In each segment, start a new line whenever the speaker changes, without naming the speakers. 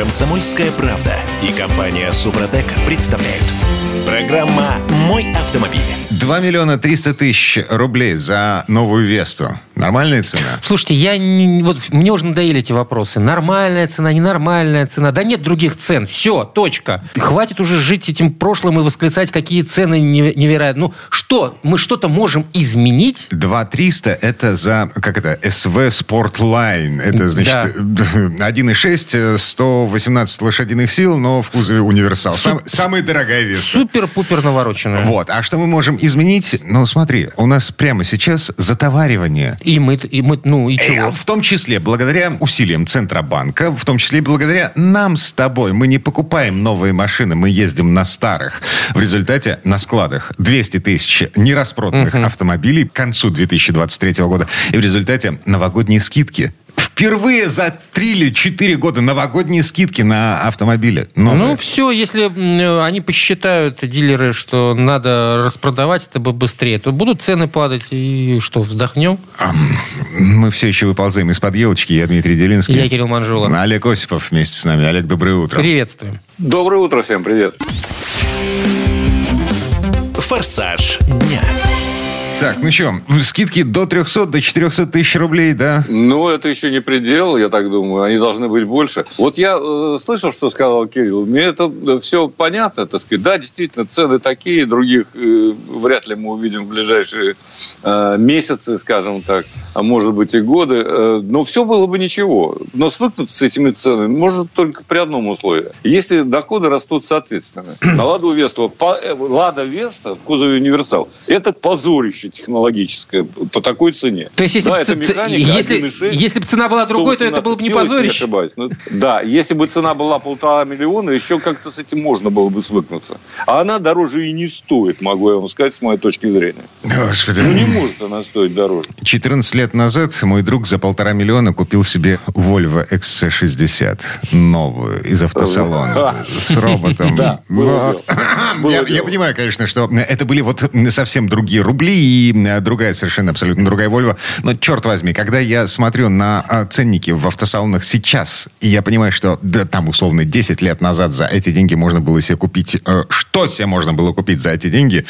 Комсомольская правда и компания Супротек представляют. Программа «Мой автомобиль».
2 миллиона 300 тысяч рублей за новую Весту. Нормальная цена?
Слушайте, я не, вот мне уже надоели эти вопросы. Нормальная цена, ненормальная цена. Да нет других цен. Все, точка. Хватит уже жить этим прошлым и восклицать, какие цены невероятные. Ну что, мы что-то можем изменить?
2 300 это за, как это, СВ Sportline. Это, значит, да. 1,6, 118 лошадиных сил, но в кузове универсал. Сам, самая дорогая Веста.
Супер-пупер навороченная.
Вот. А что мы можем изменить? Ну, смотри, у нас прямо сейчас затоваривание.
И мы, и мы ну и чего?
Э, в том числе благодаря усилиям Центробанка, в том числе благодаря нам с тобой. Мы не покупаем новые машины, мы ездим на старых. В результате на складах 200 тысяч нераспроданных угу. автомобилей к концу 2023 года. И в результате новогодние скидки Впервые за три или четыре года новогодние скидки на автомобили.
Новые. Ну, все, если они посчитают, дилеры, что надо распродавать это бы быстрее, то будут цены падать, и что, вздохнем?
Мы все еще выползаем из-под елочки. Я Дмитрий Делинский.
Я Кирилл Манжула.
Олег Осипов вместе с нами. Олег, доброе утро.
Приветствуем.
Доброе утро всем, привет.
Форсаж дня.
Так, ну что, скидки до 300, до 400 тысяч рублей, да?
Ну, это еще не предел, я так думаю. Они должны быть больше. Вот я э, слышал, что сказал Кирилл. Мне это все понятно, так сказать. Да, действительно, цены такие, других э, вряд ли мы увидим в ближайшие э, месяцы, скажем так, а может быть и годы. Э, но все было бы ничего. Но свыкнуться с этими ценами может только при одном условии. Если доходы растут соответственно. На Ладу Весту, э, Лада Веста в кузове универсал, это позорище технологическое по такой цене.
То есть, если, да, ц... механика, если, если бы цена была другой, то это было бы не позорище? Не
ну, да, если бы цена была полтора миллиона, еще как-то с этим можно было бы свыкнуться. А она дороже и не стоит, могу я вам сказать, с моей точки зрения.
Господи.
Ну, не может она стоить дороже.
14 лет назад мой друг за полтора миллиона купил себе Volvo XC60 новую из автосалона с роботом. Да, я понимаю, конечно, что это были вот совсем другие рубли, и Э, другая совершенно абсолютно другая Volvo. Но черт возьми, когда я смотрю на а, ценники в автосалонах сейчас, и я понимаю, что да, там условно 10 лет назад за эти деньги можно было себе купить... Э, что себе можно было купить за эти деньги?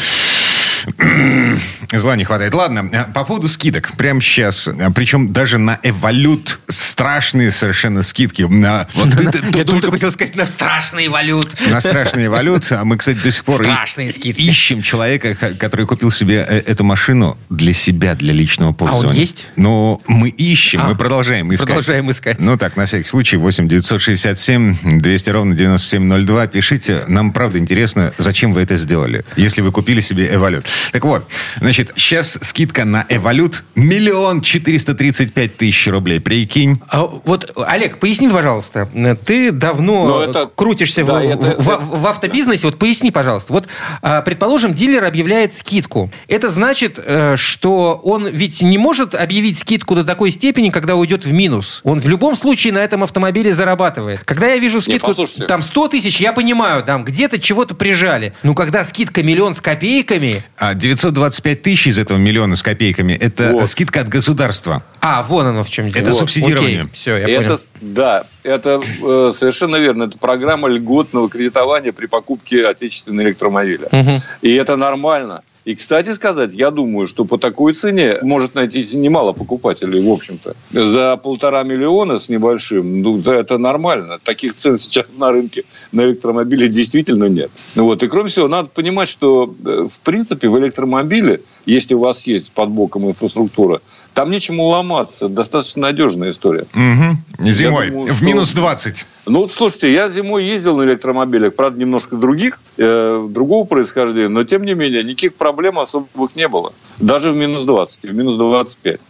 Зла не хватает. Ладно, э, по поводу скидок. Прямо сейчас. Э, Причем даже на Эволют страшные совершенно скидки. На,
вот ты, ты, Я ты хотел сказать на страшные валют.
На страшные валют. А мы, кстати, до сих пор
страшные скидки.
ищем человека, который купил себе э, эту машину для себя, для личного пользования. А
он есть?
Ну, мы ищем, а, мы продолжаем искать.
Продолжаем искать.
Ну так, на всякий случай, 8 967 200 ровно 9702. Пишите. Нам, правда, интересно, зачем вы это сделали, если вы купили себе Эволют. Так вот, значит, сейчас скидка на Эволют миллион четыреста тридцать пять тысяч рублей. Прикинь.
А, вот, Олег, поясни, пожалуйста, ты давно ну, это, крутишься да, в, это, в, это, в, в автобизнесе. Вот поясни, пожалуйста. Вот, а, предположим, дилер объявляет скидку. Это значит, э, что он ведь не может объявить скидку до такой степени, когда уйдет в минус. Он в любом случае на этом автомобиле зарабатывает. Когда я вижу скидку Нет, там 100 тысяч, я понимаю, там где-то чего-то прижали. Ну, когда скидка миллион с копейками...
А 925 тысяч из этого миллиона с копейками – это вот. скидка от государства.
А, вон оно в чем дело.
Это вот. субсидирование. Окей.
Все, я это, понял. Да, это э, совершенно верно. Это программа льготного кредитования при покупке отечественного электромобиля. Угу. И это нормально. И, кстати сказать, я думаю, что по такой цене может найти немало покупателей, в общем-то. За полтора миллиона с небольшим, ну, да, это нормально. Таких цен сейчас на рынке на электромобили действительно нет. Вот. И, кроме всего, надо понимать, что, э, в принципе, в электромобиле, если у вас есть под боком инфраструктура, там нечему ломаться. Достаточно надежная история.
Угу. Зимой. Думаю, в минус 20.
Ну, слушайте, я зимой ездил на электромобилях, правда, немножко других, э, другого происхождения, но, тем не менее, никаких проблем особых не было. Даже в минус 20, в минус 25.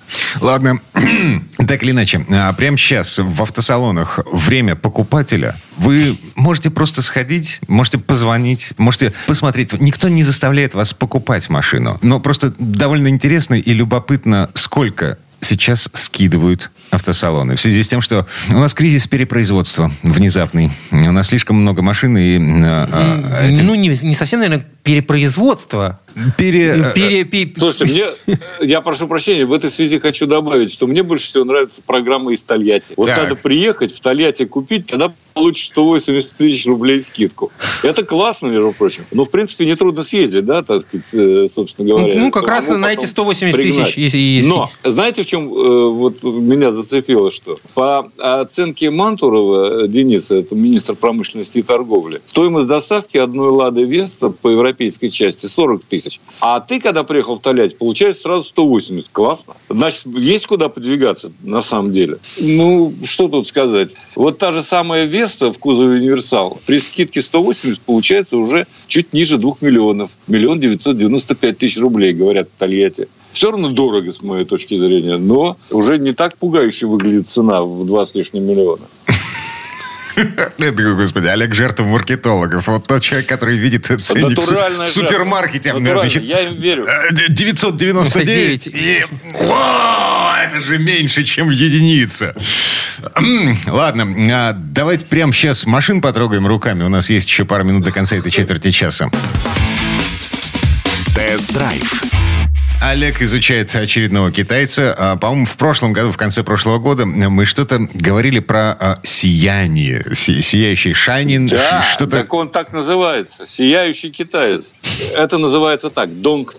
Ладно, так или иначе, а, прямо сейчас в автосалонах время покупателя. Вы можете просто сходить, можете позвонить, можете посмотреть. Никто не заставляет вас покупать машину. Но просто довольно интересно и любопытно, сколько сейчас скидывают автосалоны. В связи с тем, что у нас кризис перепроизводства внезапный. У нас слишком много машин и...
А, этим... Ну, не, не совсем, наверное, перепроизводство.
Пере... Пере... Пере... Слушайте, мне, я прошу прощения, в этой связи хочу добавить, что мне больше всего нравится программа из Тольятти. Вот так. надо приехать в Тольятти купить, тогда получишь 180 тысяч рублей скидку. Это классно, между прочим. Но, в принципе, нетрудно съездить, да, так сказать, э, собственно говоря.
Ну, как раз на эти 180 пригнать. тысяч. Если,
если... Но, знаете, в чем э, вот меня зацепило, что? По оценке Мантурова Дениса, это министр промышленности и торговли, стоимость доставки одной «Лады Веста» по европейской части 40 тысяч. А ты, когда приехал в Тольятти, получаешь сразу 180. Классно. Значит, есть куда подвигаться, на самом деле. Ну, что тут сказать? Вот та же самая «Веста» в кузове универсал при скидке 180 получается уже чуть ниже 2 миллионов. Миллион 995 тысяч рублей, говорят в Тольятти. Все равно дорого, с моей точки зрения, но уже не так пугающе выглядит цена в 2 с лишним миллиона.
Господи, Олег жертва маркетологов. Вот тот человек, который видит ценник в супермаркете.
Значит, я им верю.
999 э, и... О, это же меньше, чем единица. Ладно, а давайте прямо сейчас машин потрогаем руками. У нас есть еще пару минут до конца этой четверти часа.
Тест-драйв
Олег изучает очередного китайца. А, по-моему, в прошлом году, в конце прошлого года, мы что-то говорили про а, сияние. сияющий шайнин.
Да, что-то... так он так называется. Сияющий китаец. Это называется так. Донг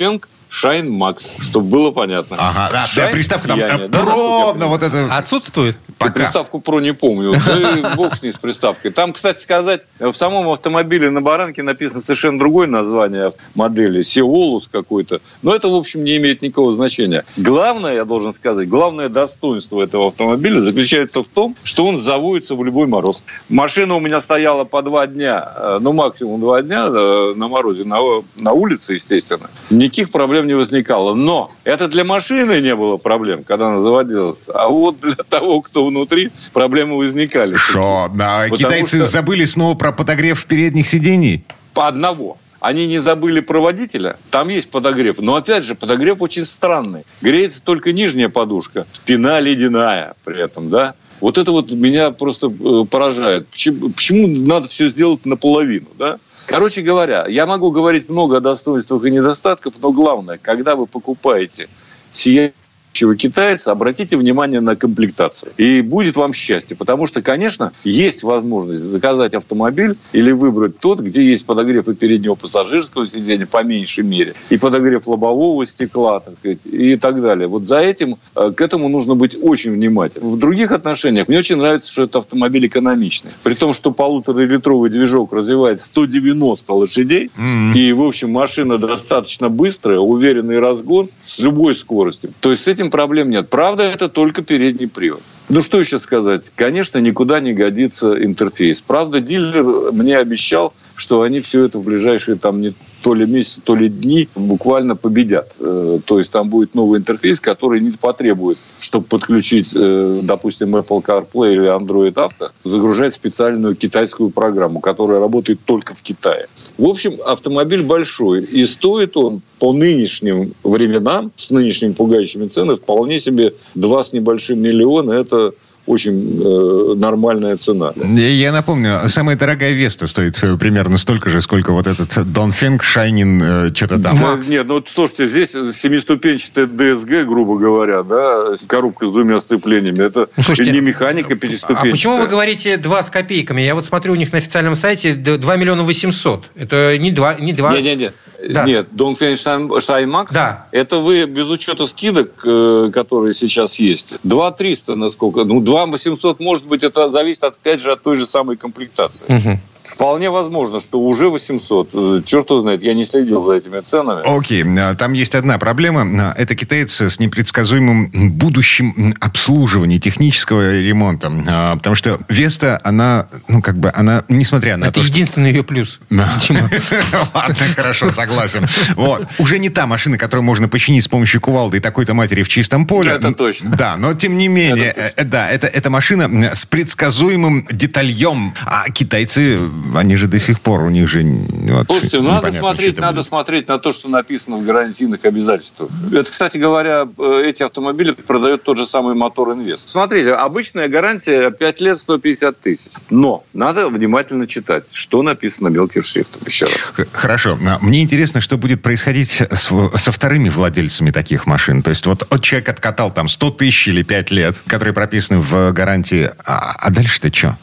Shine Max, чтобы было понятно.
Ага, да, Shine, да приставка там сияние, пробно да, вот это.
Отсутствует?
Пока. Приставку Pro не помню. Ну бог с ней с приставкой. Там, кстати сказать, в самом автомобиле на баранке написано совершенно другое название модели. Сеолус какой-то. Но это, в общем, не имеет никакого значения. Главное, я должен сказать, главное достоинство этого автомобиля заключается в том, что он заводится в любой мороз. Машина у меня стояла по два дня, э, ну, максимум два дня э, на морозе, на, на улице, естественно. Никаких проблем проблем не возникало. Но это для машины не было проблем, когда она заводилась. А вот для того, кто внутри, проблемы возникали.
Что? А китайцы что... забыли снова про подогрев передних сидений?
По одного. Они не забыли про водителя. Там есть подогрев. Но, опять же, подогрев очень странный. Греется только нижняя подушка. Спина ледяная при этом, да? Вот это вот меня просто э, поражает. Почему, почему надо все сделать наполовину, да? Короче говоря, я могу говорить много о достоинствах и недостатках, но главное, когда вы покупаете сияющий будущего китайца, обратите внимание на комплектацию. И будет вам счастье. Потому что, конечно, есть возможность заказать автомобиль или выбрать тот, где есть подогрев и переднего пассажирского сидения по меньшей мере, и подогрев лобового стекла так сказать, и так далее. Вот за этим, э, к этому нужно быть очень внимательным. В других отношениях мне очень нравится, что это автомобиль экономичный. При том, что полуторалитровый движок развивает 190 лошадей, mm-hmm. и, в общем, машина достаточно быстрая, уверенный разгон с любой скоростью. То есть с этим проблем нет. Правда, это только передний привод. Ну, что еще сказать? Конечно, никуда не годится интерфейс. Правда, дилер мне обещал, что они все это в ближайшие там не то ли месяц, то ли дни буквально победят. Э, то есть там будет новый интерфейс, который не потребует, чтобы подключить, э, допустим, Apple CarPlay или Android Auto, загружать специальную китайскую программу, которая работает только в Китае. В общем, автомобиль большой, и стоит он по нынешним временам, с нынешними пугающими ценами, вполне себе 2 с небольшим миллиона. Это очень э, нормальная цена.
Я напомню, самая дорогая Веста стоит э, примерно столько же, сколько вот этот Донфенг Шайнин э, что-то там.
Да, нет, ну слушайте, здесь семиступенчатая ДСГ, грубо говоря, да, с коробкой с двумя сцеплениями. Это ну, слушайте, не механика пятиступенчатая.
А почему вы говорите 2 с копейками? Я вот смотрю у них на официальном сайте 2 миллиона 800. Это не 2... Не 2...
Не-не-не. Да. Нет, Dongfeng Shine да. это вы без учета скидок, э, которые сейчас есть, 2 300, насколько, ну, 2 800, может быть, это зависит, опять же, от той же самой комплектации. Угу. Вполне возможно, что уже 800. Э, черт его знает, я не следил за этими ценами.
Окей, okay. там есть одна проблема. Это китайцы с непредсказуемым будущим обслуживанием технического ремонта. А, потому что Веста, она, ну, как бы, она, несмотря на
Это
то,
единственный ее плюс.
Ладно, хорошо, согласен. Вот. Уже не та машина, которую можно починить с помощью кувалды и такой-то матери в чистом поле.
Это точно.
Да, но тем не менее, э, да, это, это машина с предсказуемым детальем. А китайцы они же до сих пор, у них же...
Вот, Слушайте, ну, надо смотреть, надо смотреть на то, что написано в гарантийных обязательствах. Это, кстати говоря, э, эти автомобили продает тот же самый Мотор Инвест. Смотрите, обычная гарантия 5 лет 150 тысяч. Но надо внимательно читать, что написано мелким шрифтом. Еще раз.
Хорошо. А мне интересно, что будет происходить с, со вторыми владельцами таких машин. То есть вот человек откатал там 100 тысяч или 5 лет, которые прописаны в гарантии. А, а дальше-то что?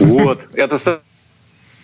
Вот. Это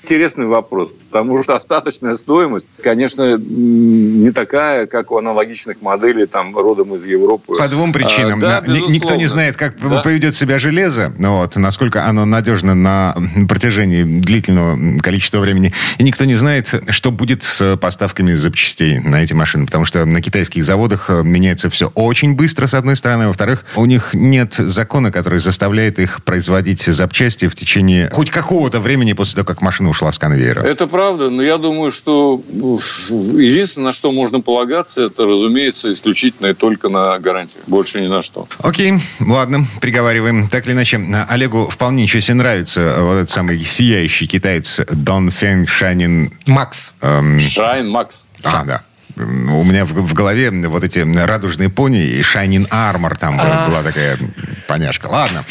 интересный вопрос, потому что остаточная стоимость, конечно, не такая, как у аналогичных моделей там родом из Европы.
По двум причинам. А, да, Никто не знает, как да? поведет себя железо, вот, насколько оно надежно на протяжении длительного количества времени. И никто не знает, что будет с поставками запчастей на эти машины, потому что на китайских заводах э, меняется все очень быстро, с одной стороны. Во-вторых, у них нет закона, который заставляет их производить запчасти в течение хоть какого-то времени после того, как машина ушла с конвейера.
Это правда, но я думаю, что единственное, на что можно полагаться, это, разумеется, исключительно и только на гарантию. Больше ни на что.
Окей, ладно, приговариваем. Так или иначе, Олегу вполне ничего себе нравится вот этот самый сияющий китаец Дон Фeng Шанин...
Макс.
Эм... Шайн Макс.
А, да у меня в, в голове вот эти радужные пони и Shining Armor там а... была такая поняшка. Ладно.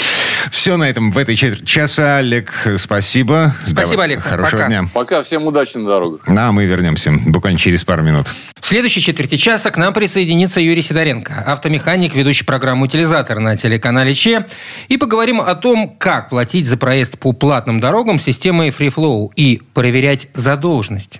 Все на этом в этой четверти часа. Олег, спасибо.
Спасибо, Давай, Олег.
Хорошего
Пока.
дня.
Пока. Всем удачи на дорогах.
А мы вернемся буквально через пару минут.
В следующей четверти часа к нам присоединится Юрий Сидоренко, автомеханик, ведущий программу «Утилизатор» на телеканале ЧЕ. И поговорим о том, как платить за проезд по платным дорогам системой FreeFlow и проверять задолженность.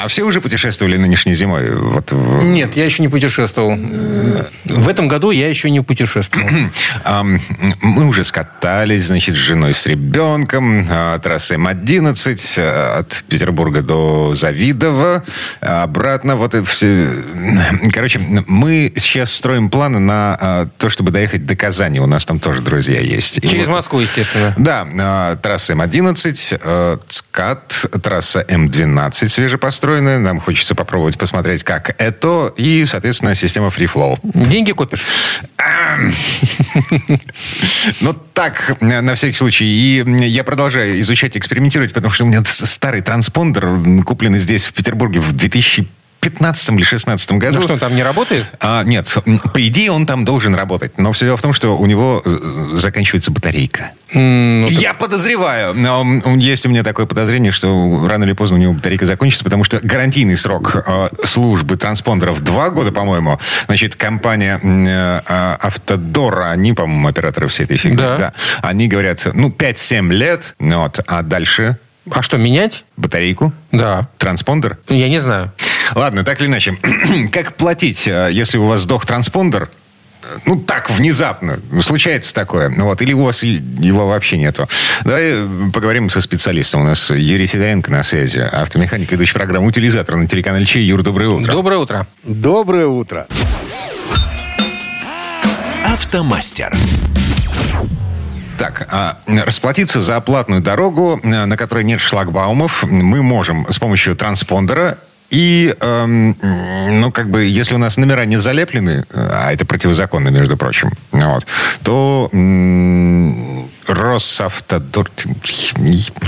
А все уже путешествовали нынешней зимой? Вот...
Нет, я еще не путешествовал. В этом году я еще не путешествовал.
Мы уже скатались, значит, с женой, с ребенком. А, трасса М-11 а, от Петербурга до Завидова. Обратно. Вот. Короче, мы сейчас строим планы на а, то, чтобы доехать до Казани. У нас там тоже друзья есть.
Через вот... Москву, естественно.
Да. Трасса М-11, ЦКАТ, трасса М-12 свежепостроенная устроены. Нам хочется попробовать посмотреть, как это. И, соответственно, система Free Flow.
Деньги копишь?
Ну, так, на всякий случай. И я продолжаю изучать, экспериментировать, потому что у меня старый транспондер, купленный здесь, в Петербурге, в 2000 15 или 16 году.
Ну что, он там не работает?
А, нет, по идее он там должен работать. Но все дело в том, что у него э, заканчивается батарейка. Mm, ну, Я так... подозреваю, но есть у меня такое подозрение, что рано или поздно у него батарейка закончится, потому что гарантийный срок э, службы транспондеров два года, по-моему. Значит, компания э, Автодора, они, по-моему, операторы всей этой фигни, да. да. Они говорят, ну, 5-7 лет, вот, а дальше...
А что, менять?
Батарейку?
Да.
Транспондер?
Я не знаю.
Ладно, так или иначе. как платить, э, если у вас сдох транспондер? ну, так, внезапно. Случается такое. Ну, вот. Или у вас его вообще нету. Давай э, поговорим со специалистом. У нас Юрий Сидоренко на связи. Автомеханик, ведущий программу «Утилизатор» на телеканале Чей. Юр, доброе утро.
Доброе утро.
Доброе утро.
Автомастер.
Так, а расплатиться за оплатную дорогу, э, на которой нет шлагбаумов, мы можем с помощью транспондера и, эм, ну, как бы, если у нас номера не залеплены, а это противозаконно, между прочим, вот, то эм, Росавтодор...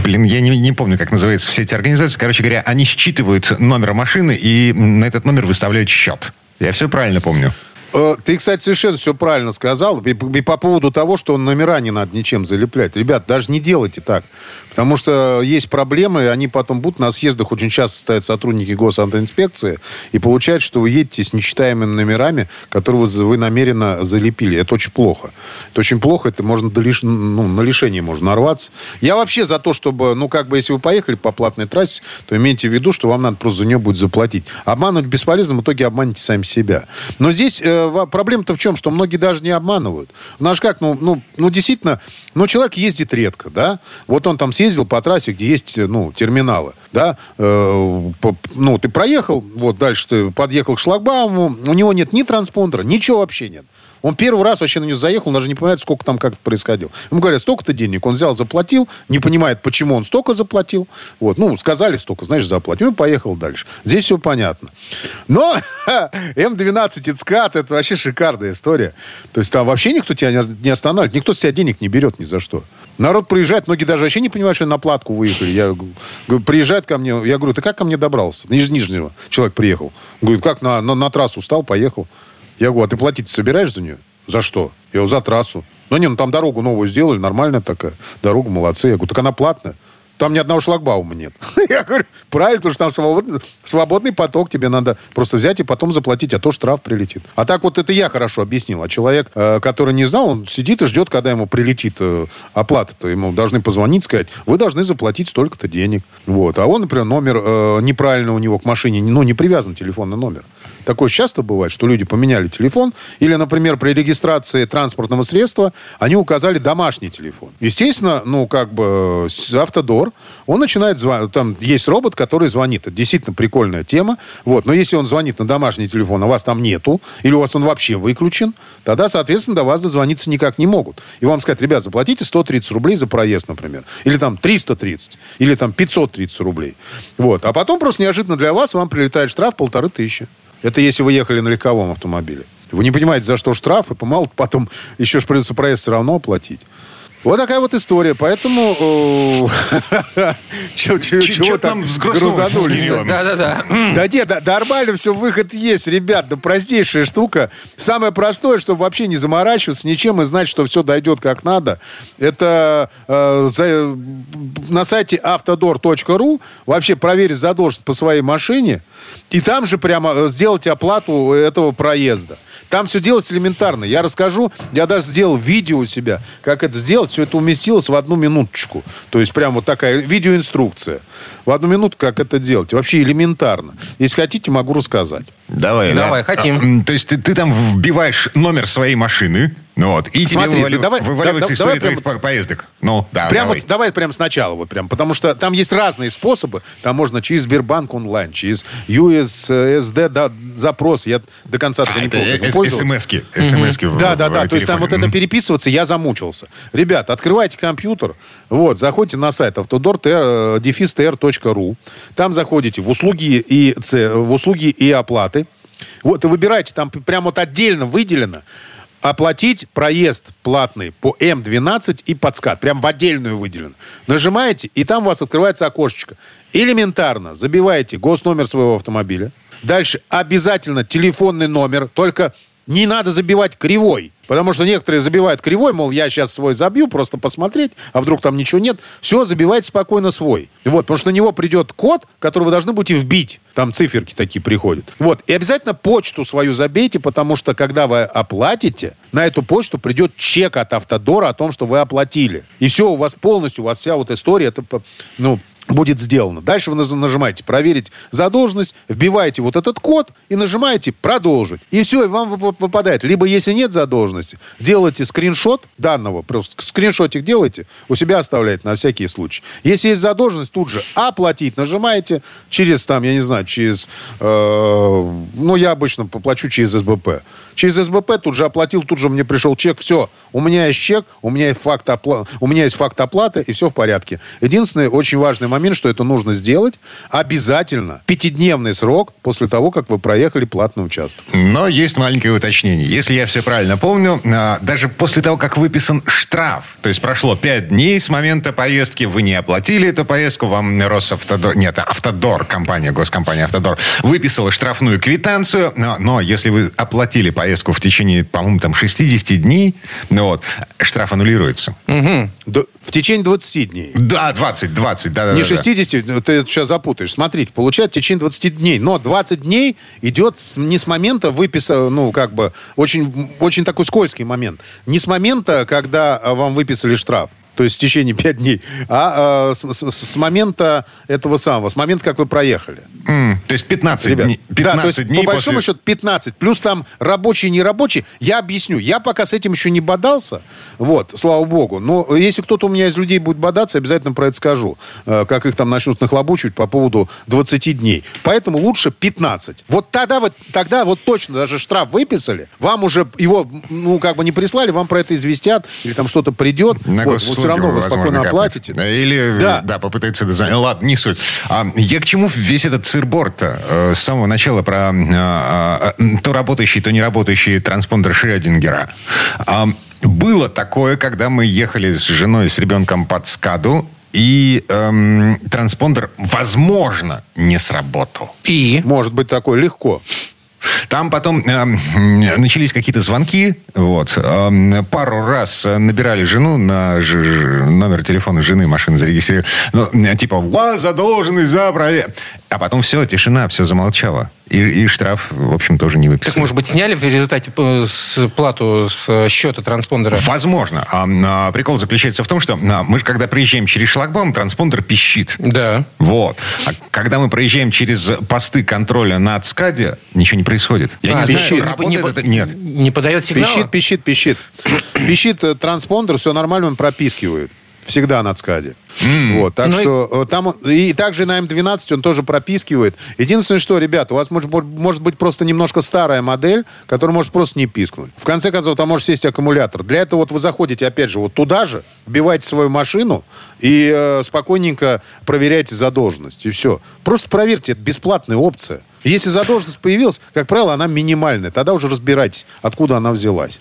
Блин, я не, не помню, как называются все эти организации. Короче говоря, они считывают номер машины и на этот номер выставляют счет. Я все правильно помню.
Э, ты, кстати, совершенно все правильно сказал. И, и по поводу того, что номера не надо ничем залеплять. Ребят, даже не делайте так. Потому что есть проблемы, и они потом будут на съездах. Очень часто стоят сотрудники госавтоинспекции, и получается, что вы едете с нечитаемыми номерами, которые вы, намеренно залепили. Это очень плохо. Это очень плохо, это можно до лиш... ну, на лишение можно нарваться. Я вообще за то, чтобы, ну, как бы, если вы поехали по платной трассе, то имейте в виду, что вам надо просто за нее будет заплатить. Обманывать бесполезно, в итоге обманете сами себя. Но здесь э, проблема-то в чем? Что многие даже не обманывают. У нас как, ну, ну, ну, действительно, ну, человек ездит редко, да? Вот он там съездил по трассе, где есть, ну, терминалы, да? Э, по, ну, ты проехал, вот дальше ты подъехал к шлагбауму, у него нет ни транспондера, ничего вообще нет. Он первый раз вообще на нее заехал, даже не понимает, сколько там как-то происходило. Ему говорят, столько-то денег. Он взял, заплатил, не понимает, почему он столько заплатил. Вот. Ну, сказали столько, знаешь, заплатил. И поехал дальше. Здесь все понятно. Но М12 Ицкат, это вообще шикарная история. То есть там вообще никто тебя не останавливает, никто с тебя денег не берет ни за что. Народ приезжает, многие даже вообще не понимают, что на платку выехали. Я, приезжает ко мне, я говорю, ты как ко мне добрался? Из Нижнего человек приехал. Говорит, как на, на, на трассу стал, поехал. Я говорю, а ты платить собираешь за нее? За что? Я говорю, за трассу. Ну, не, ну там дорогу новую сделали, нормальная такая. Дорога, молодцы. Я говорю, так она платная. Там ни одного шлагбаума нет. Я говорю, правильно, потому что там свободный, свободный поток, тебе надо просто взять и потом заплатить, а то штраф прилетит. А так вот это я хорошо объяснил. А человек, э, который не знал, он сидит и ждет, когда ему прилетит э, оплата-то. Ему должны позвонить, сказать, вы должны заплатить столько-то денег. Вот. А он, например, номер э, неправильно у него к машине, ну, не привязан телефонный номер. Такое часто бывает, что люди поменяли телефон. Или, например, при регистрации транспортного средства они указали домашний телефон. Естественно, ну, как бы автодор, он начинает звонить. Там есть робот, который звонит. Это действительно прикольная тема. Вот. Но если он звонит на домашний телефон, а вас там нету, или у вас он вообще выключен, тогда, соответственно, до вас дозвониться никак не могут. И вам сказать, ребят, заплатите 130 рублей за проезд, например. Или там 330. Или там 530 рублей. Вот. А потом просто неожиданно для вас вам прилетает штраф полторы тысячи. Это если вы ехали на легковом автомобиле. Вы не понимаете, за что штраф, и помал, потом еще ж придется проезд все равно оплатить. Вот такая вот история. Поэтому...
Чего там грузанулись?
Да-да-да. Да нет, нормально все, выход есть, ребят. Да простейшая штука. Самое простое, чтобы вообще не заморачиваться ничем и знать, что все дойдет как надо, это э, на сайте автодор.ру вообще проверить задолженность по своей машине и там же прямо э, сделать оплату этого проезда. Там все делать элементарно. Я расскажу, я даже сделал видео у себя, как это сделать. Все это уместилось в одну минуточку. То есть прям вот такая видеоинструкция. В одну минуту, как это делать. Вообще элементарно. Если хотите, могу рассказать.
Давай, Давай, да. хотим.
А, то есть ты, ты там вбиваешь номер своей машины, ну вот, и Смотри, тебе вывалив... давай, вываливается да, история давай твоих поездок. Ну, да,
прям давай. Вот, давай прям сначала, вот прям, потому что там есть разные способы. Там можно через Сбербанк онлайн, через USSD да, запрос. Я до конца а,
не помню. СМСки. СМСки
Да, да, да. То есть там вот это переписываться, я замучился. Ребят, открывайте компьютер, вот, заходите на сайт автодор-тр.ру. Э, там заходите в услуги и, в услуги и оплаты. Вот, и выбирайте, там прямо вот отдельно выделено оплатить проезд платный по М12 и подскат. Прям в отдельную выделен. Нажимаете, и там у вас открывается окошечко. Элементарно забиваете госномер своего автомобиля. Дальше обязательно телефонный номер, только не надо забивать кривой. Потому что некоторые забивают кривой, мол, я сейчас свой забью, просто посмотреть, а вдруг там ничего нет. Все, забивайте спокойно свой. Вот, потому что на него придет код, который вы должны будете вбить. Там циферки такие приходят. Вот, и обязательно почту свою забейте, потому что когда вы оплатите, на эту почту придет чек от Автодора о том, что вы оплатили. И все, у вас полностью, у вас вся вот история, это, ну, будет сделано. Дальше вы нажимаете «Проверить задолженность», вбиваете вот этот код и нажимаете «Продолжить». И все, и вам выпадает. Либо, если нет задолженности, делайте скриншот данного, просто скриншотик делайте, у себя оставляете на всякий случай. Если есть задолженность, тут же «Оплатить» нажимаете через, там, я не знаю, через... Э, ну, я обычно поплачу через СБП. Через СБП тут же оплатил, тут же мне пришел чек. Все, у меня есть чек, у меня есть факт, опла... у меня есть факт оплаты, и все в порядке. Единственный очень важный момент момент, что это нужно сделать обязательно. Пятидневный срок после того, как вы проехали платный участок.
Но есть маленькое уточнение. Если я все правильно помню, а, даже после того, как выписан штраф, то есть прошло пять дней с момента поездки, вы не оплатили эту поездку, вам Росавтодор, нет, Автодор, компания, госкомпания Автодор, выписала штрафную квитанцию, но, но если вы оплатили поездку в течение, по-моему, там 60 дней, ну вот, штраф аннулируется.
Угу. В течение 20 дней.
Да, 20, 20, да, да.
Не 60, да. ты сейчас запутаешь. Смотрите, получается в течение 20 дней. Но 20 дней идет не с момента выписа, ну, как бы, очень, очень такой скользкий момент. Не с момента, когда вам выписали штраф. То есть в течение 5 дней, а, а с, с, с момента этого самого, с момента, как вы проехали.
Mm, то есть 15 Ребят, дней. 15
да, то есть
дней
по большому после... счету 15. Плюс там рабочий, нерабочий. Я объясню. Я пока с этим еще не бодался. Вот, слава богу. Но если кто-то у меня из людей будет бодаться, обязательно про это скажу. Э, как их там начнут нахлобучивать по поводу 20 дней. Поэтому лучше 15. Вот тогда вот, тогда вот точно даже штраф выписали. Вам уже его, ну, как бы не прислали, вам про это известят. Или там что-то придет.
На вот, вот равно вы спокойно оплатите. Или, да, да попытается дозвонить. Ладно, не суть. А, я к чему весь этот сырборд-то? Э, с самого начала про а, а, то работающий, то не работающий транспондер Шрёдингера. А, было такое, когда мы ехали с женой, с ребенком под скаду, и эм, транспондер, возможно, не сработал.
И? Может быть такое легко.
Там потом э, начались какие-то звонки. Вот. Э, пару раз набирали жену на ж, номер телефона жены, машины зарегистрировали. Ну, типа, у вас задолженность за. А потом все, тишина, все замолчало. И, и штраф, в общем, тоже не выписали.
Так, может быть, сняли в результате э, с плату с э, счета транспондера?
Возможно. А, а, прикол заключается в том, что а, мы же, когда приезжаем через шлагбаум, транспондер пищит.
Да.
Вот. А когда мы проезжаем через посты контроля на ЦКАДе, ничего не происходит.
Я а, не пищит. знаю,
работает не, это... Нет. Не подает сигнал?
Пищит, пищит, пищит. Пищит э, транспондер, все нормально, он пропискивает. Всегда на ЦКАДе. Mm. Вот, так ну что и... Э, там и также на М12 он тоже пропискивает. Единственное, что, ребята, у вас может, может быть просто немножко старая модель, которая может просто не пискнуть. В конце концов, там может сесть аккумулятор. Для этого вот вы заходите, опять же, вот туда же, вбиваете свою машину и э, спокойненько проверяйте задолженность. И все. Просто проверьте, это бесплатная опция. Если задолженность появилась, как правило, она минимальная. Тогда уже разбирайтесь, откуда она взялась.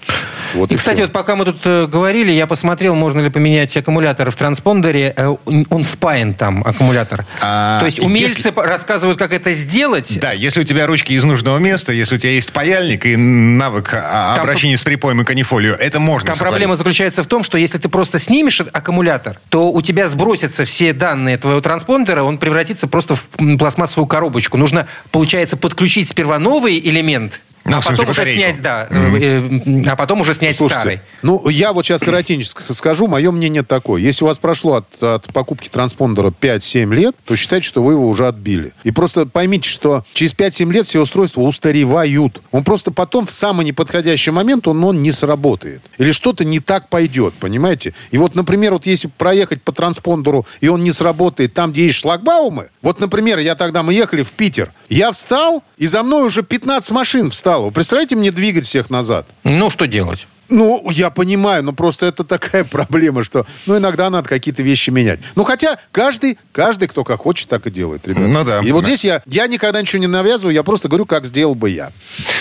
Вот и, и кстати, все. вот пока мы тут э, говорили, я посмотрел, можно ли поменять аккумулятор в транспондере. Э, он впаян там, аккумулятор. А, То есть умельцы если... рассказывают, как это сделать.
Да, если у тебя ручки из нужного места, если у тебя есть паяльник и навык а, там, обращения с припоем и канифолию, это можно
Там
сотворить.
проблема заключается в том, что если ты просто снимешь аккумулятор, то у тебя сбросятся все данные твоего транспондера, он превратится просто в пластмассовую коробочку. Нужно получить получается подключить сперва новый элемент, ну, а потом уже снять, да, mm-hmm. а потом уже снять Слушайте, старый.
Ну, я вот сейчас коротенько скажу, мое мнение такое. Если у вас прошло от, от покупки транспондера 5-7 лет, то считайте, что вы его уже отбили. И просто поймите, что через 5-7 лет все устройства устаревают. Он просто потом в самый неподходящий момент он, он не сработает. Или что-то не так пойдет, понимаете? И вот, например, вот если проехать по транспондеру, и он не сработает там, где есть шлагбаумы, вот, например, я тогда, мы ехали в Питер, я встал, и за мной уже 15 машин встало. Вы представляете мне двигать всех назад?
Ну, что делать?
Ну, я понимаю, но просто это такая проблема, что, ну, иногда надо какие-то вещи менять. Ну, хотя каждый, каждый, кто как хочет, так и делает, ребята. Ну, да. И вот да. здесь я, я никогда ничего не навязываю, я просто говорю, как сделал бы я.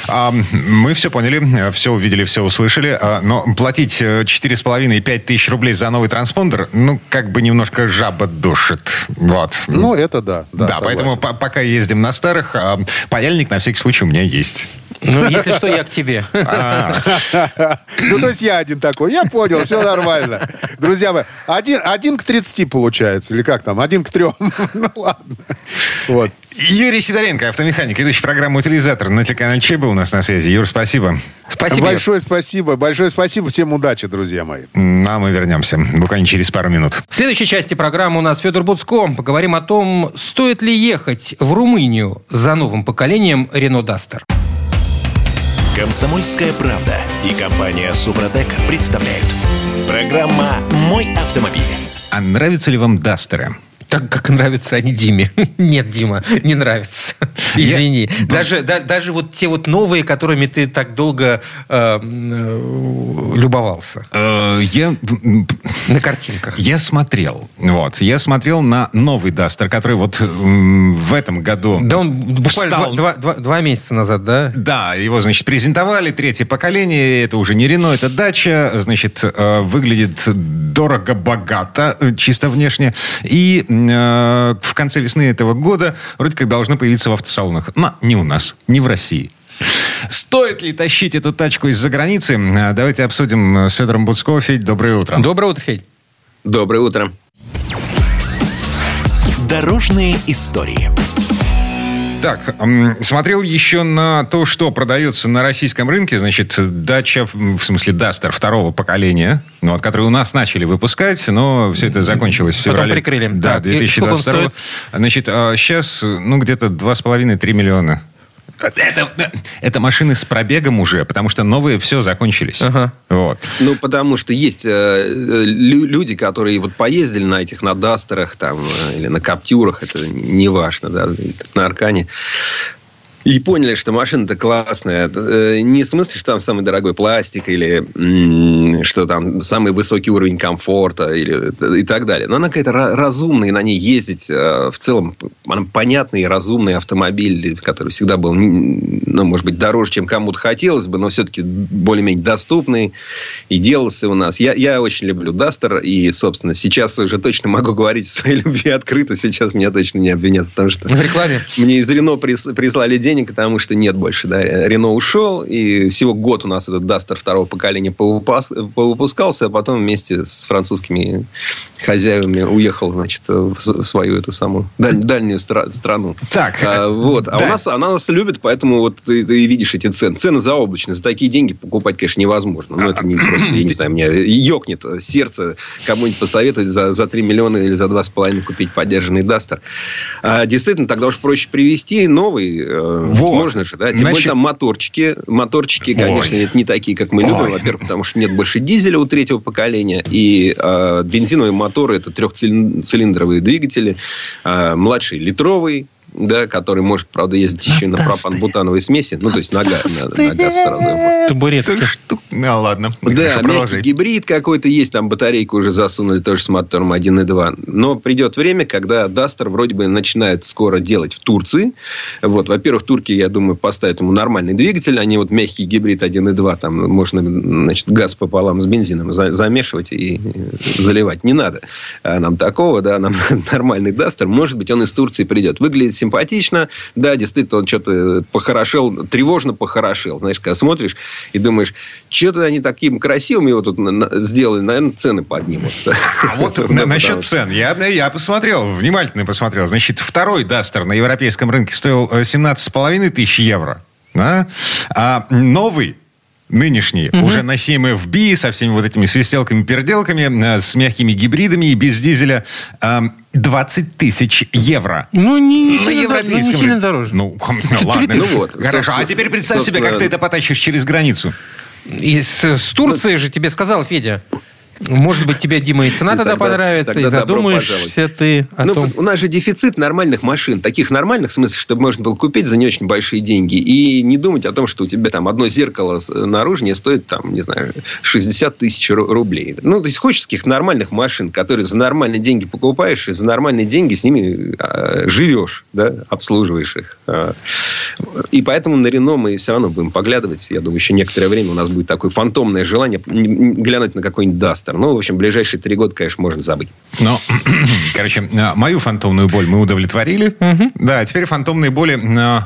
А, мы все поняли, все увидели, все услышали, а, но платить 4,5 и 5 тысяч рублей за новый транспондер, ну, как бы немножко жаба душит. Вот.
Ну, это да.
Да, да поэтому по пока ездим на старых, а, паяльник на всякий случай у меня есть.
Ну, если что, я к тебе. А.
Ну, то есть я один такой. Я понял, все нормально. Друзья мои, один, один к 30 получается. Или как там? Один к трем. Ну, ладно.
Вот. Юрий Сидоренко, автомеханик, ведущий программы «Утилизатор» на телеканале Че был у нас на связи. Юр, спасибо.
Спасибо. Большое спасибо. Большое спасибо. Всем удачи, друзья мои.
Ну, а мы вернемся буквально через пару минут.
В следующей части программы у нас Федор Буцко. Поговорим о том, стоит ли ехать в Румынию за новым поколением Рено Дастер.
Комсомольская правда и компания Супротек представляют. Программа «Мой автомобиль».
А нравятся ли вам Дастеры?
Так, как нравятся они Диме. Нет, Дима, не нравится. Извини. Я... Даже, да, даже вот те вот новые, которыми ты так долго э, э, любовался.
Э, я...
На картинках.
Я смотрел. Вот. Я смотрел на новый Дастер, который вот в этом году
Да он буквально встал... два, два, два месяца назад, да?
Да, его, значит, презентовали. Третье поколение. Это уже не Рено, это дача. Значит, э, выглядит дорого-богато, э, чисто внешне. И Э, в конце весны этого года вроде как должно появиться в автосалонах. Но не у нас, не в России. Стоит ли тащить эту тачку из-за границы? Э, давайте обсудим с Федором Буцко. Федь, доброе утро.
Доброе утро, Федь.
Доброе утро.
Дорожные истории.
Так, смотрел еще на то, что продается на российском рынке. Значит, дача, в смысле, Дастер второго поколения, ну, вот, который у нас начали выпускать, но все это закончилось в феврале.
Потом прикрыли.
Да, 2022. Значит, сейчас, а, ну, где-то 2,5-3 миллиона это, это машины с пробегом уже, потому что новые все закончились. Ага.
Вот. Ну, потому что есть э, люди, которые вот поездили на этих, на Дастерах там, э, или на Каптюрах, это не важно, да, на Аркане. И поняли, что машина-то классная. Э, не в смысле, что там самый дорогой пластик или что там самый высокий уровень комфорта или, и так далее. Но она какая-то разумная, на ней ездить э, в целом она понятный и разумный автомобиль, который всегда был, ну, может быть, дороже, чем кому-то хотелось бы, но все-таки более-менее доступный и делался у нас. Я, я очень люблю Дастер и, собственно, сейчас уже точно могу говорить о своей любви открыто. Сейчас меня точно не обвинят в том, что...
В рекламе?
Мне из Рено прислали деньги денег, потому что нет больше. Да. Рено ушел, и всего год у нас этот Дастер второго поколения повыпускался, а потом вместе с французскими хозяевами уехал, значит, в свою эту самую даль, дальнюю стра- страну.
Так.
А, вот. А да. у нас, она нас любит, поэтому вот ты, ты видишь эти цены. Цены заоблачные. За такие деньги покупать, конечно, невозможно. Но это не просто, я не знаю, мне ёкнет сердце кому-нибудь посоветовать за, за 3 миллиона или за 2,5 купить поддержанный Дастер. А, действительно, тогда уж проще привезти новый э, вот. Можно же, да? Тем Значит... более там моторчики. Моторчики, конечно, Ой. не такие, как мы любим. Ой. Во-первых, потому что нет больше дизеля у третьего поколения. И э, бензиновые моторы это трехцилиндровые двигатели. Э, младший литровый, да, который может, правда, ездить еще на пропан-бутановой смеси. Ну, то есть нога, на, на газ сразу.
Табуретка.
Ну, ладно.
Да, мягкий гибрид какой-то есть, там батарейку уже засунули тоже с мотором 1.2. Но придет время, когда Duster вроде бы начинает скоро делать в Турции. Вот, во-первых, турки, я думаю, поставят ему нормальный двигатель, они вот мягкий гибрид 1.2, там можно, значит, газ пополам с бензином замешивать и заливать. Не надо нам такого, да, нам нормальный Duster. Может быть, он из Турции придет. Выглядит симпатично. Да, действительно, он что-то похорошел, тревожно похорошел. Знаешь, когда смотришь и думаешь, что-то они таким красивым его тут сделали, наверное, цены поднимут.
А вот насчет цен. Я, я посмотрел, внимательно посмотрел. Значит, второй Дастер на европейском рынке стоил 17,5 э, тысяч евро. А новый нынешний, угу. уже на 7 FB, со всеми вот этими свистелками-переделками, э, с мягкими гибридами и без дизеля, 20 тысяч евро.
Ну, не, на европейском ну, не сильно дороже.
Ну, ну ладно. Ну, вот, Хорошо. А теперь представь себе, как ты это потащишь через границу.
И с, с Турции же тебе сказал Федя. Может быть, тебе, Дима, и цена тогда, тогда понравится, тогда и задумаешься ты о
ну,
том...
У нас же дефицит нормальных машин. Таких нормальных, в смысле, чтобы можно было купить за не очень большие деньги. И не думать о том, что у тебя там одно зеркало наружнее стоит, там, не знаю, 60 тысяч рублей. Ну, то есть, хочешь таких нормальных машин, которые за нормальные деньги покупаешь, и за нормальные деньги с ними а, живешь, да, обслуживаешь их. А. И поэтому на Рено мы все равно будем поглядывать. Я думаю, еще некоторое время у нас будет такое фантомное желание глянуть на какой-нибудь Даст монстр. Ну, в общем, ближайшие три года, конечно, можно забыть.
Но, короче, а, мою фантомную боль мы удовлетворили. Угу. Да, теперь фантомные боли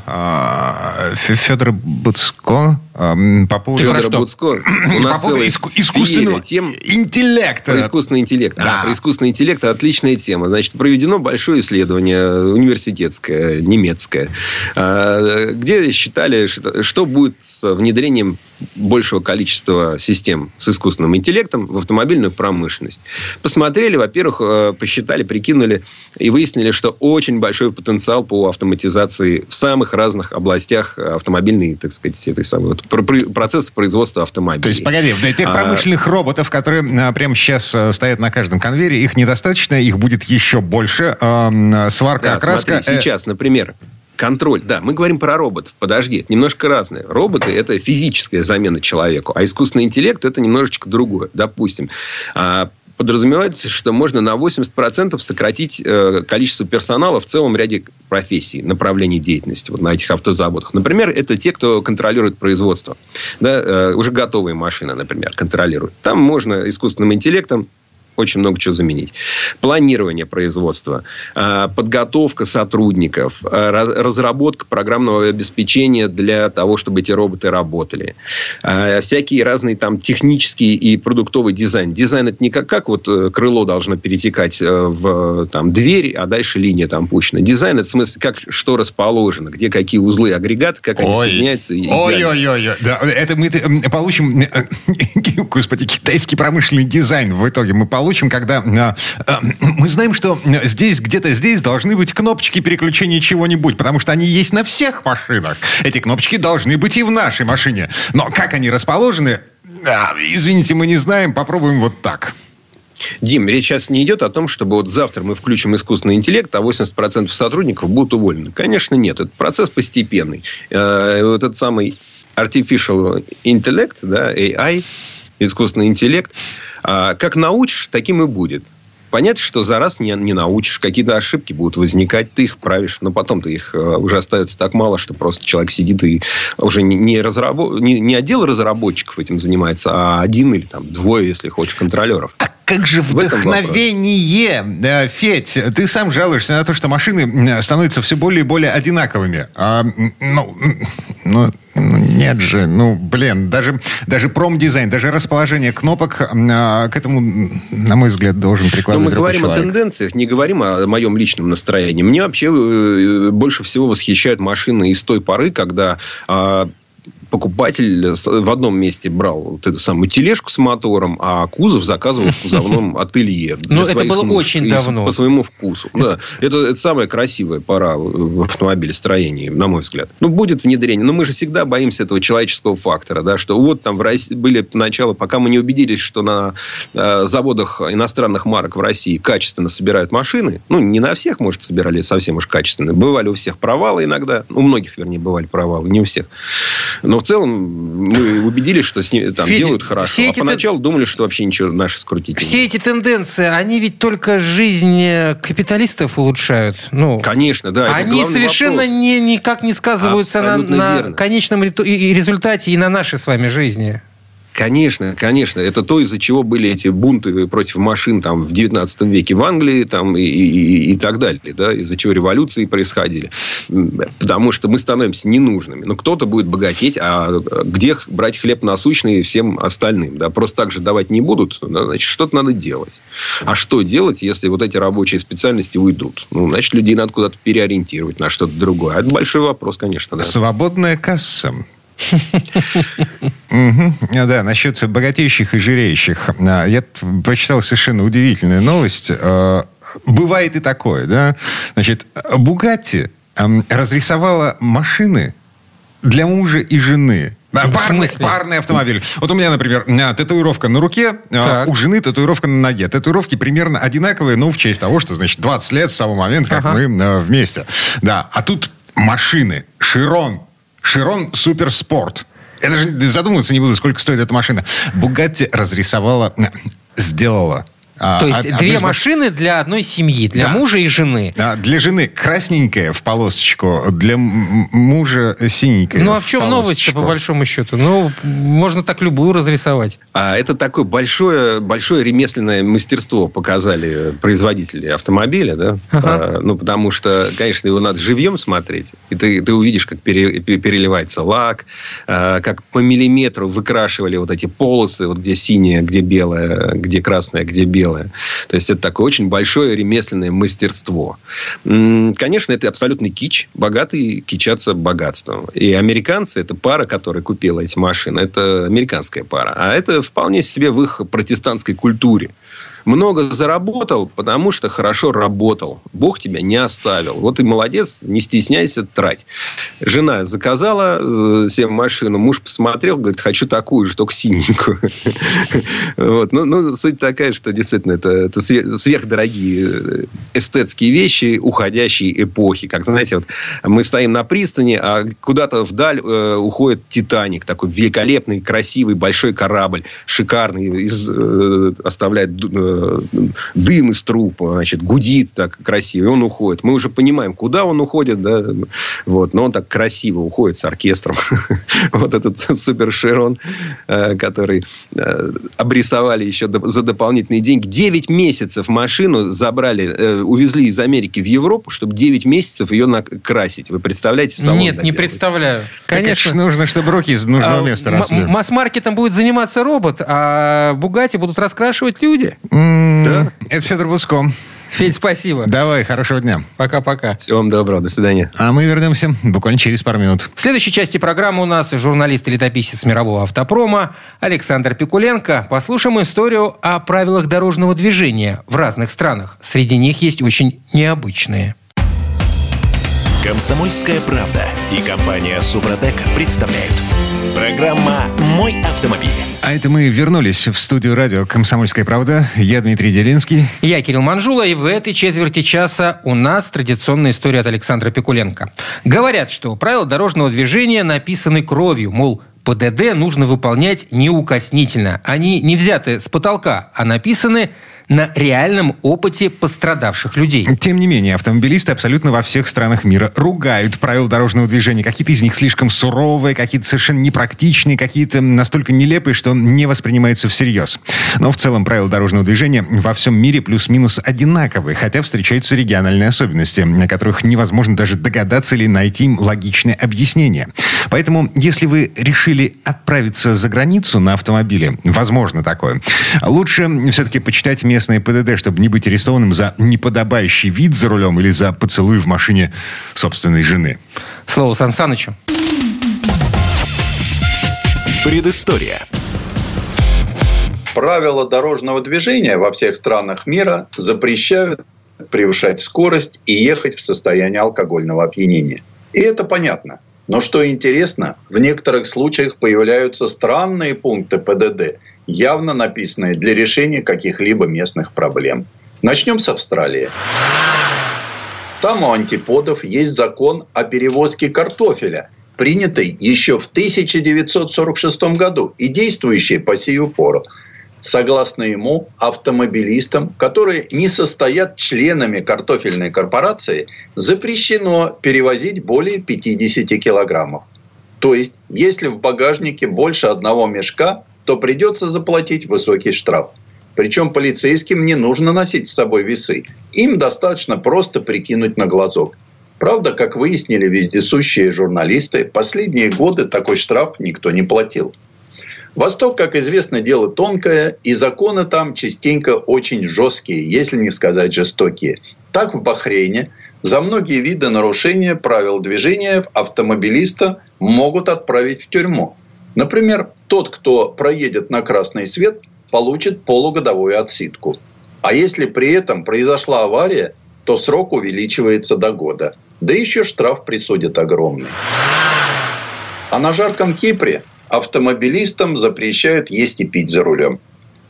а, Федора Буцко а, по поводу...
Федора Буцко. У нас по поводу
иску- искусственного тем... интеллекта.
Про искусственный интеллект. Да. А, про искусственный интеллект отличная тема. Значит, проведено большое исследование университетское, немецкое, где считали, что будет с внедрением большего количества систем с искусственным интеллектом в автомобильную промышленность. Посмотрели, во-первых, э, посчитали, прикинули и выяснили, что очень большой потенциал по автоматизации в самых разных областях автомобильной, так сказать, этой самой вот, процесса производства автомобилей.
То есть, погоди, для тех а, промышленных а... роботов, которые а, прямо сейчас а, стоят на каждом конвейере, их недостаточно, их будет еще больше. А, сварка, да, окраска...
Смотри, сейчас, например, Контроль, да. Мы говорим про роботов. Подожди, это немножко разное. Роботы – это физическая замена человеку, а искусственный интеллект – это немножечко другое. Допустим, а, подразумевается, что можно на 80% сократить э, количество персонала в целом ряде профессий, направлений деятельности вот на этих автозаводах. Например, это те, кто контролирует производство. Да, э, уже готовые машины, например, контролируют. Там можно искусственным интеллектом очень много чего заменить. Планирование производства, а, подготовка сотрудников, а, разработка программного обеспечения для того, чтобы эти роботы работали. А, всякие разные там технические и продуктовый дизайн. Дизайн это не как, как вот э, крыло должно перетекать э, в там, дверь, а дальше линия там пущена. Дизайн это в смысле, как что расположено, где какие узлы агрегаты, как они Ой. соединяются.
Ой-ой-ой. Да, это мы получим, э, господи, китайский промышленный дизайн в итоге мы получим получим, когда э, э, мы знаем, что здесь, где-то здесь должны быть кнопочки переключения чего-нибудь, потому что они есть на всех машинах. Эти кнопочки должны быть и в нашей машине. Но как они расположены, извините, мы не знаем, попробуем вот так.
Дим, речь сейчас не идет о том, чтобы вот завтра мы включим искусственный интеллект, а 80% сотрудников будут уволены. Конечно, нет. Это процесс постепенный. Э, вот этот самый artificial intellect, да, AI, искусственный интеллект, а как научишь, таким и будет. Понятно, что за раз не, не научишь. Какие-то ошибки будут возникать, ты их правишь. Но потом ты их э, уже остается так мало, что просто человек сидит и уже не, не, разработ... не, не отдел разработчиков этим занимается, а один или там двое, если хочешь, контролеров.
А как же вдохновение, да, Федь, ты сам жалуешься на то, что машины становятся все более и более одинаковыми. А, ну, ну, нет же, ну, блин, даже, даже промдизайн, даже расположение кнопок а, к этому, на мой взгляд, должен прикладывать
Но мы говорим человек. о тенденциях, не говорим о моем личном настроении. Мне вообще э, больше всего восхищают машины из той поры, когда а, покупатель в одном месте брал вот эту самую тележку с мотором, а кузов заказывал в кузовном ателье.
Ну, это было очень давно.
По своему вкусу. Да. Это, это самая красивая пора в автомобилестроении, на мой взгляд. Ну, будет внедрение. Но мы же всегда боимся этого человеческого фактора, да, что вот там в России были начало, пока мы не убедились, что на э, заводах иностранных марок в России качественно собирают машины, ну, не на всех, может, собирали совсем уж качественно. Бывали у всех провалы иногда, у многих, вернее, бывали провалы, не у всех. Но в целом мы убедились, что с ним, там Федя, делают хорошо. Все а поначалу т... думали, что вообще ничего наши скрутить
Все не эти тенденции, они ведь только жизнь э, капиталистов улучшают. Ну,
Конечно, да.
Они совершенно не, никак не сказываются на, на конечном результате и на нашей с вами жизни.
Конечно, конечно. Это то, из-за чего были эти бунты против машин там, в 19 веке в Англии там, и, и, и так далее. Да? Из-за чего революции происходили. Потому что мы становимся ненужными. Но кто-то будет богатеть, а где брать хлеб насущный всем остальным? Да? Просто так же давать не будут. Да? Значит, что-то надо делать. А что делать, если вот эти рабочие специальности уйдут? Ну, значит, людей надо куда-то переориентировать на что-то другое. Это большой вопрос, конечно. Да.
Свободная касса. Да, насчет богатеющих и жиреющих. А, я прочитал совершенно удивительную новость. А, бывает и такое, да? Значит, Бугатти разрисовала машины для мужа и жены. Парный, парный автомобиль. Вот у меня, например, татуировка на руке, так. у жены татуировка на ноге. Татуировки примерно одинаковые, но в честь того, что, значит, 20 лет с того момента, как ага. мы вместе. Да, а тут машины. Широн, Широн Суперспорт. Я даже задумываться не буду, сколько стоит эта машина. Бугатти разрисовала, сделала
а, То есть а, две а, машины для одной семьи, для да. мужа и жены.
А, для жены красненькая в полосочку, для мужа синенькая.
Ну а в чем новость-то по большому счету? Ну, можно так любую разрисовать.
А это такое большое, большое ремесленное мастерство показали производители автомобиля, да? Ага. А, ну, потому что, конечно, его надо живьем смотреть. И ты, ты увидишь, как пере, переливается лак, а, как по миллиметру выкрашивали вот эти полосы, вот где синяя, где белая, где красная, где белая белое. То есть, это такое очень большое ремесленное мастерство. Конечно, это абсолютный кич. Богатые кичатся богатством. И американцы, это пара, которая купила эти машины, это американская пара. А это вполне себе в их протестантской культуре много заработал, потому что хорошо работал. Бог тебя не оставил. Вот и молодец, не стесняйся, трать. Жена заказала э, себе машину, муж посмотрел, говорит, хочу такую же, только синенькую. Вот. Ну, ну, суть такая, что действительно это, сверхдорогие э, эстетские вещи уходящей эпохи. Как, знаете, вот мы стоим на пристани, а куда-то вдаль э, уходит Титаник, такой великолепный, красивый, большой корабль, шикарный, оставляет э, дым из трупа, значит, гудит так красиво, и он уходит. Мы уже понимаем, куда он уходит, да, вот, но он так красиво уходит с оркестром. Вот этот супер Шерон, э, который э, обрисовали еще за дополнительные деньги. 9 месяцев машину забрали, э, увезли из Америки в Европу, чтобы 9 месяцев ее накрасить. Вы представляете?
Нет, не представляю.
Конечно. нужно, чтобы руки из нужного а, места росли.
Масс-маркетом будет заниматься робот, а Бугати будут раскрашивать люди.
Да. Это Федор Буцко.
Федь, спасибо.
Давай, хорошего дня.
Пока-пока.
Всего вам доброго, до свидания.
А мы вернемся буквально через пару минут.
В следующей части программы у нас журналист и летописец мирового автопрома Александр Пикуленко. Послушаем историю о правилах дорожного движения в разных странах. Среди них есть очень необычные.
Комсомольская правда и компания Супротек представляют. Программа «Мой автомобиль».
А это мы вернулись в студию радио «Комсомольская правда». Я Дмитрий Делинский.
Я Кирилл Манжула. И в этой четверти часа у нас традиционная история от Александра Пикуленко. Говорят, что правила дорожного движения написаны кровью. Мол, ПДД нужно выполнять неукоснительно. Они не взяты с потолка, а написаны на реальном опыте пострадавших людей.
Тем не менее, автомобилисты абсолютно во всех странах мира ругают правила дорожного движения. Какие-то из них слишком суровые, какие-то совершенно непрактичные, какие-то настолько нелепые, что не воспринимаются всерьез. Но в целом правила дорожного движения во всем мире плюс-минус одинаковые, хотя встречаются региональные особенности, на которых невозможно даже догадаться или найти им логичное объяснение. Поэтому, если вы решили отправиться за границу на автомобиле, возможно такое, лучше все-таки почитать местные ПДД, чтобы не быть арестованным за неподобающий вид за рулем или за поцелуй в машине собственной жены.
Слово Сан Санычу.
Предыстория.
Правила дорожного движения во всех странах мира запрещают превышать скорость и ехать в состоянии алкогольного опьянения. И это понятно. Но что интересно, в некоторых случаях появляются странные пункты ПДД, явно написанные для решения каких-либо местных проблем. Начнем с Австралии. Там у антиподов есть закон о перевозке картофеля, принятый еще в 1946 году и действующий по сию пору. Согласно ему, автомобилистам, которые не состоят членами картофельной корпорации, запрещено перевозить более 50 килограммов. То есть, если в багажнике больше одного мешка, то придется заплатить высокий штраф. Причем полицейским не нужно носить с собой весы. Им достаточно просто прикинуть на глазок. Правда, как выяснили вездесущие журналисты, последние годы такой штраф никто не платил. Восток, как известно, дело тонкое, и законы там частенько очень жесткие, если не сказать жестокие. Так в Бахрейне за многие виды нарушения правил движения автомобилиста могут отправить в тюрьму. Например, тот, кто проедет на красный свет, получит полугодовую отсидку. А если при этом произошла авария, то срок увеличивается до года. Да еще штраф присудят огромный. А на жарком Кипре автомобилистам запрещают есть и пить за рулем.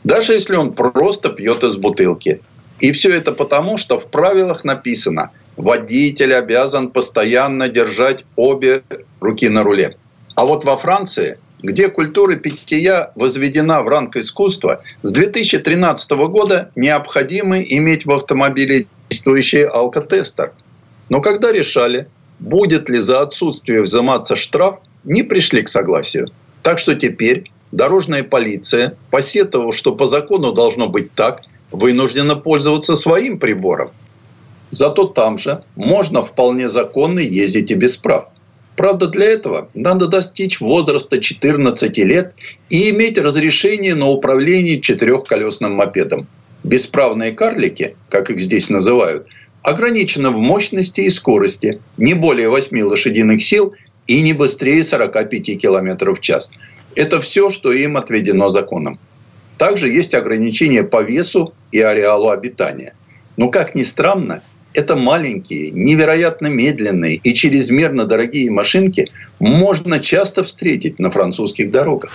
Даже если он просто пьет из бутылки. И все это потому, что в правилах написано, водитель обязан постоянно держать обе руки на руле. А вот во Франции где культура питья возведена в ранг искусства, с 2013 года необходимо иметь в автомобиле действующий алкотестер. Но когда решали, будет ли за отсутствие взиматься штраф, не пришли к согласию. Так что теперь дорожная полиция, посетовав, что по закону должно быть так, вынуждена пользоваться своим прибором. Зато там же можно вполне законно ездить и без прав. Правда, для этого надо достичь возраста 14 лет и иметь разрешение на управление четырехколесным мопедом. Бесправные карлики, как их здесь называют, ограничены в мощности и скорости не более 8 лошадиных сил и не быстрее 45 км в час. Это все, что им отведено законом. Также есть ограничения по весу и ареалу обитания. Но, как ни странно, это маленькие, невероятно медленные и чрезмерно дорогие машинки можно часто встретить на французских дорогах.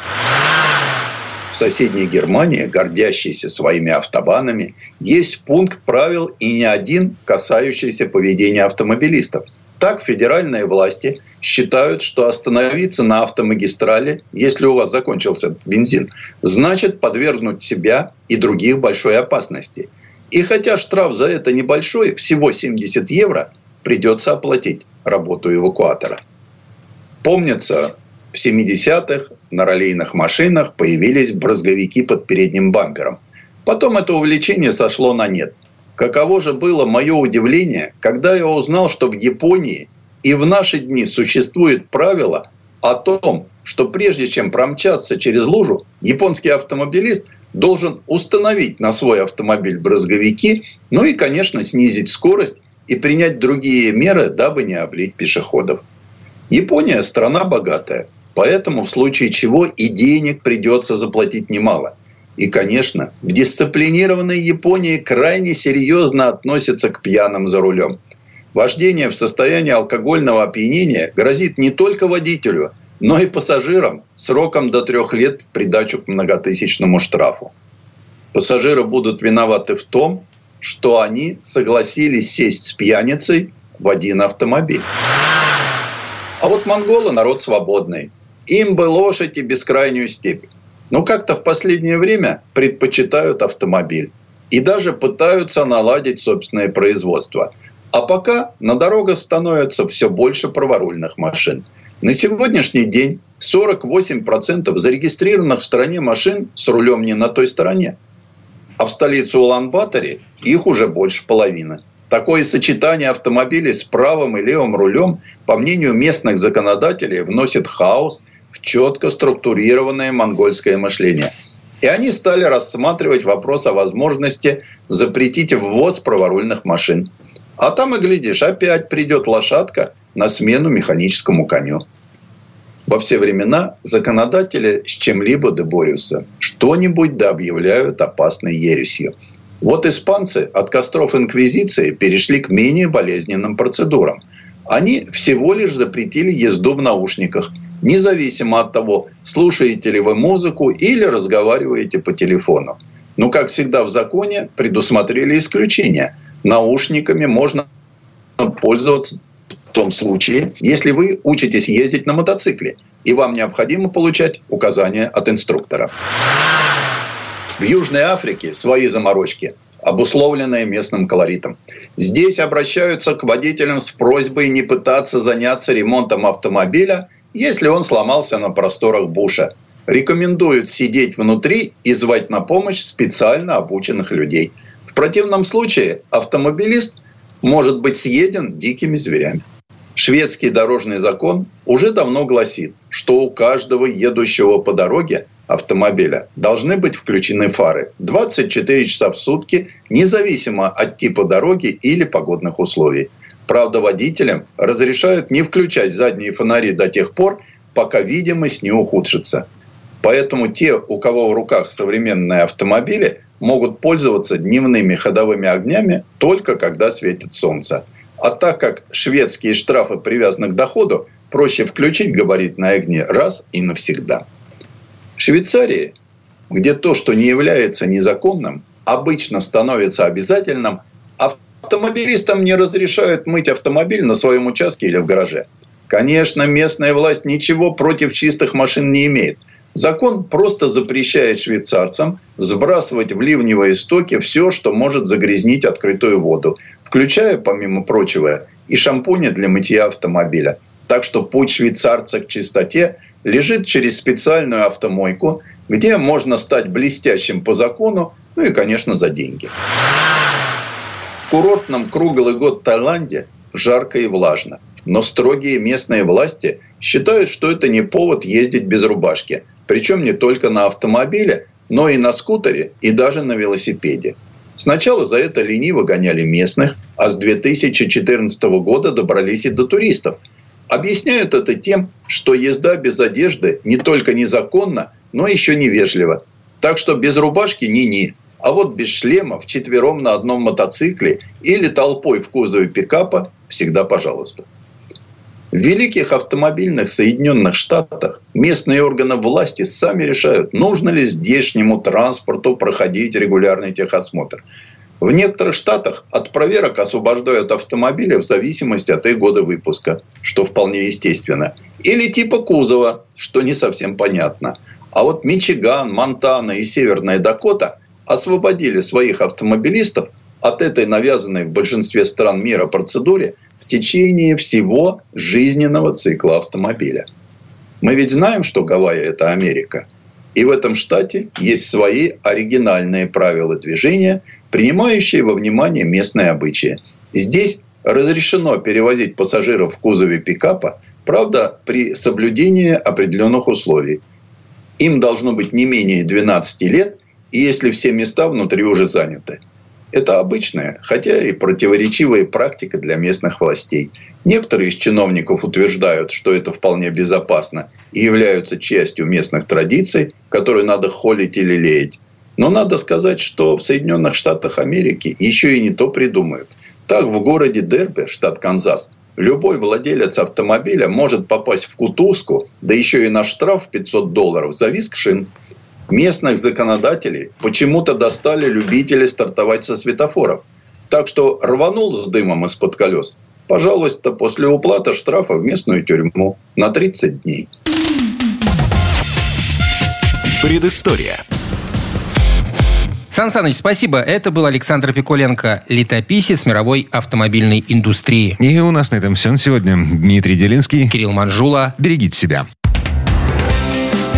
В соседней Германии, гордящейся своими автобанами, есть пункт правил и не один, касающийся поведения автомобилистов. Так федеральные власти считают, что остановиться на автомагистрали, если у вас закончился бензин, значит подвергнуть себя и других большой опасности. И хотя штраф за это небольшой, всего 70 евро, придется оплатить работу эвакуатора. Помнится, в 70-х на ролейных машинах появились брызговики под передним бампером. Потом это увлечение сошло на нет. Каково же было мое удивление, когда я узнал, что в Японии и в наши дни существует правило о том, что прежде чем промчаться через лужу, японский автомобилист должен установить на свой автомобиль брызговики, ну и, конечно, снизить скорость и принять другие меры, дабы не облить пешеходов. Япония – страна богатая, поэтому в случае чего и денег придется заплатить немало. И, конечно, в дисциплинированной Японии крайне серьезно относятся к пьяным за рулем. Вождение в состоянии алкогольного опьянения грозит не только водителю, но и пассажирам сроком до трех лет в придачу к многотысячному штрафу. Пассажиры будут виноваты в том, что они согласились сесть с пьяницей в один автомобиль. А вот монголы народ свободный. Им бы лошадь и бескрайнюю степь. Но как-то в последнее время предпочитают автомобиль. И даже пытаются наладить собственное производство. А пока на дорогах становится все больше праворульных машин. На сегодняшний день 48% зарегистрированных в стране машин с рулем не на той стороне. А в столице Улан-Баторе их уже больше половины. Такое сочетание автомобилей с правым и левым рулем, по мнению местных законодателей, вносит хаос в четко структурированное монгольское мышление. И они стали рассматривать вопрос о возможности запретить ввоз праворульных машин. А там и глядишь, опять придет лошадка на смену механическому коню. Во все времена законодатели с чем-либо доборются. Что-нибудь да объявляют опасной ересью. Вот испанцы от костров инквизиции перешли к менее болезненным процедурам. Они всего лишь запретили езду в наушниках, независимо от того, слушаете ли вы музыку или разговариваете по телефону. Но, как всегда в законе, предусмотрели исключения. Наушниками можно пользоваться в том случае, если вы учитесь ездить на мотоцикле, и вам необходимо получать указания от инструктора. В Южной Африке свои заморочки, обусловленные местным колоритом. Здесь обращаются к водителям с просьбой не пытаться заняться ремонтом автомобиля, если он сломался на просторах буша. Рекомендуют сидеть внутри и звать на помощь специально обученных людей. В противном случае автомобилист может быть съеден дикими зверями. Шведский дорожный закон уже давно гласит, что у каждого едущего по дороге автомобиля должны быть включены фары 24 часа в сутки, независимо от типа дороги или погодных условий. Правда, водителям разрешают не включать задние фонари до тех пор, пока видимость не ухудшится. Поэтому те, у кого в руках современные автомобили, могут пользоваться дневными ходовыми огнями только когда светит солнце. А так как шведские штрафы привязаны к доходу, проще включить габаритные огни раз и навсегда. В Швейцарии, где то, что не является незаконным, обычно становится обязательным, автомобилистам не разрешают мыть автомобиль на своем участке или в гараже. Конечно, местная власть ничего против чистых машин не имеет. Закон просто запрещает швейцарцам сбрасывать в ливневые стоки все, что может загрязнить открытую воду, включая, помимо прочего, и шампуни для мытья автомобиля. Так что путь швейцарца к чистоте лежит через специальную автомойку, где можно стать блестящим по закону, ну и, конечно, за деньги. В курортном круглый год Таиланде жарко и влажно. Но строгие местные власти считают, что это не повод ездить без рубашки. Причем не только на автомобиле, но и на скутере и даже на велосипеде. Сначала за это лениво гоняли местных, а с 2014 года добрались и до туристов – Объясняют это тем, что езда без одежды не только незаконна, но еще невежлива. Так что без рубашки ни-ни. А вот без шлема, вчетвером на одном мотоцикле или толпой в кузове пикапа всегда пожалуйста. В великих автомобильных Соединенных Штатах местные органы власти сами решают, нужно ли здешнему транспорту проходить регулярный техосмотр. В некоторых штатах от проверок освобождают автомобили в зависимости от их года выпуска, что вполне естественно. Или типа кузова, что не совсем понятно. А вот Мичиган, Монтана и Северная Дакота освободили своих автомобилистов от этой навязанной в большинстве стран мира процедуре в течение всего жизненного цикла автомобиля. Мы ведь знаем, что Гавайи – это Америка. И в этом штате есть свои оригинальные правила движения, принимающие во внимание местные обычаи. Здесь разрешено перевозить пассажиров в кузове пикапа, правда, при соблюдении определенных условий. Им должно быть не менее 12 лет, если все места внутри уже заняты. Это обычная, хотя и противоречивая практика для местных властей. Некоторые из чиновников утверждают, что это вполне безопасно и являются частью местных традиций, которые надо холить или леять. Но надо сказать, что в Соединенных Штатах Америки еще и не то придумают. Так, в городе Дерби, штат Канзас, любой владелец автомобиля может попасть в кутузку, да еще и на штраф в 500 долларов за виск шин – местных законодателей почему-то достали любители стартовать со светофоров. Так что рванул с дымом из-под колес. Пожалуйста, после уплаты штрафа в местную тюрьму на 30 дней.
Предыстория.
Сан Саныч, спасибо. Это был Александр Пиколенко, летописец мировой автомобильной индустрии.
И у нас на этом все на сегодня. Дмитрий Делинский.
Кирилл Манжула.
Берегите себя.